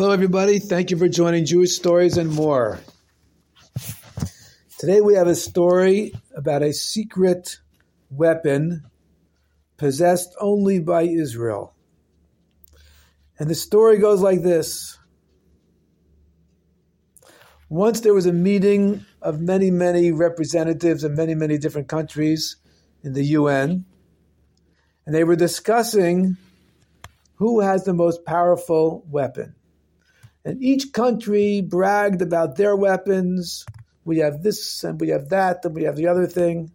Hello, everybody. Thank you for joining Jewish Stories and More. Today we have a story about a secret weapon possessed only by Israel. And the story goes like this Once there was a meeting of many, many representatives of many, many different countries in the UN, and they were discussing who has the most powerful weapon. And each country bragged about their weapons. We have this and we have that and we have the other thing.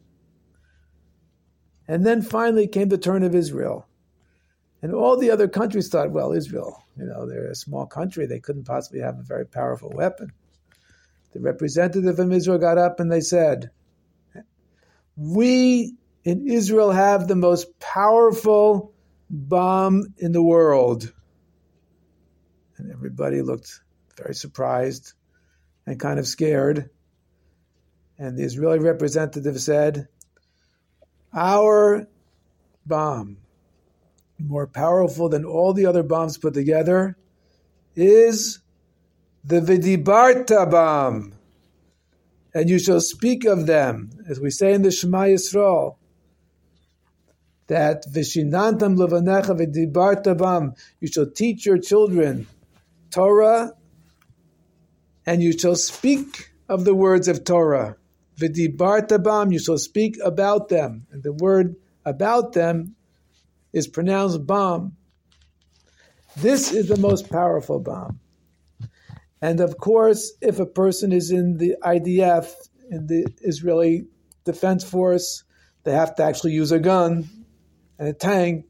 And then finally came the turn of Israel. And all the other countries thought, well, Israel, you know, they're a small country. They couldn't possibly have a very powerful weapon. The representative from Israel got up and they said, We in Israel have the most powerful bomb in the world. And everybody looked very surprised and kind of scared. And the Israeli representative said, Our bomb, more powerful than all the other bombs put together, is the Vidibarta bomb. And you shall speak of them, as we say in the Shema Yisrael, that Vishinantam Levanecha Vidibarta bam, you shall teach your children Torah, and you shall speak of the words of Torah. Vidibartabam, you shall speak about them. And the word about them is pronounced bam. This is the most powerful bomb. And of course, if a person is in the IDF, in the Israeli Defense Force, they have to actually use a gun and a tank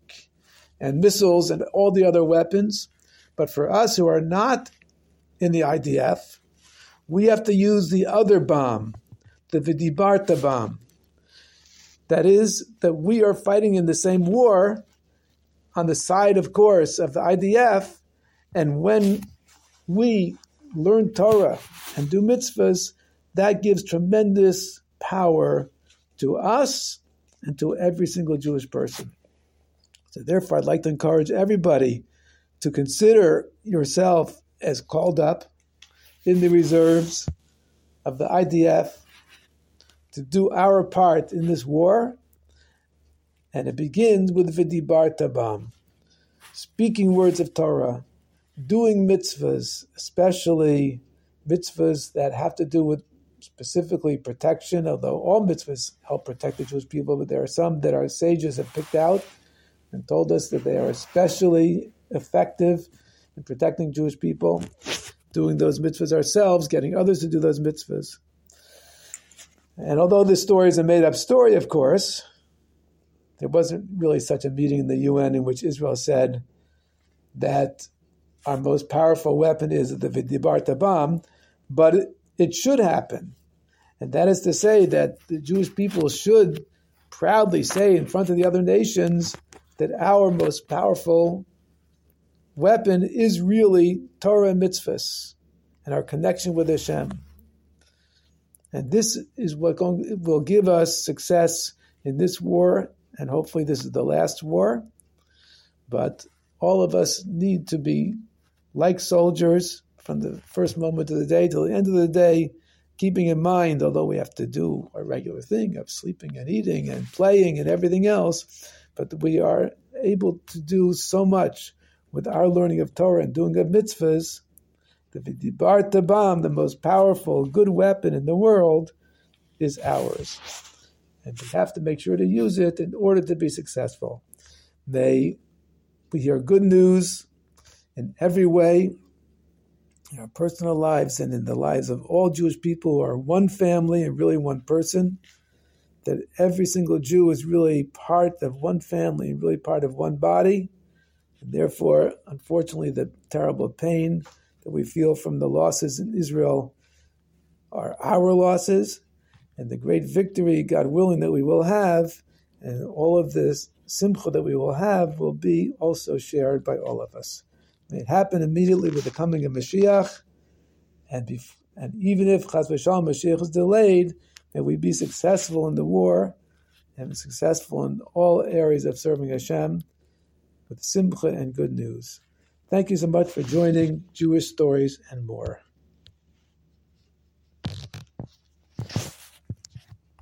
and missiles and all the other weapons. But for us who are not in the IDF, we have to use the other bomb, the Vidibarta bomb. That is, that we are fighting in the same war on the side, of course, of the IDF. And when we learn Torah and do mitzvahs, that gives tremendous power to us and to every single Jewish person. So, therefore, I'd like to encourage everybody to consider yourself as called up in the reserves of the IDF to do our part in this war. And it begins with Vidibar Tabam, speaking words of Torah, doing mitzvahs, especially mitzvahs that have to do with specifically protection, although all mitzvahs help protect the Jewish people, but there are some that our sages have picked out and told us that they are especially effective in protecting Jewish people, doing those mitzvahs ourselves, getting others to do those mitzvahs. And although this story is a made up story, of course, there wasn't really such a meeting in the UN in which Israel said that our most powerful weapon is the Vidibarta bomb, but it, it should happen. And that is to say that the Jewish people should proudly say in front of the other nations that our most powerful weapon is really Torah and mitzvahs and our connection with Hashem. And this is what going, will give us success in this war, and hopefully this is the last war. But all of us need to be like soldiers from the first moment of the day till the end of the day, keeping in mind, although we have to do a regular thing of sleeping and eating and playing and everything else, but we are able to do so much with our learning of Torah and doing of mitzvahs, the Vidibar Tabam, the most powerful, good weapon in the world, is ours. And we have to make sure to use it in order to be successful. May we hear good news in every way, in our personal lives and in the lives of all Jewish people who are one family and really one person, that every single Jew is really part of one family and really part of one body and therefore, unfortunately, the terrible pain that we feel from the losses in Israel are our losses, and the great victory, God willing, that we will have, and all of this simcha that we will have will be also shared by all of us. May it happen immediately with the coming of Mashiach, and, bef- and even if Chaz v'shalom Mashiach is delayed, may we be successful in the war and successful in all areas of serving Hashem with simcha and good news. Thank you so much for joining Jewish Stories and More.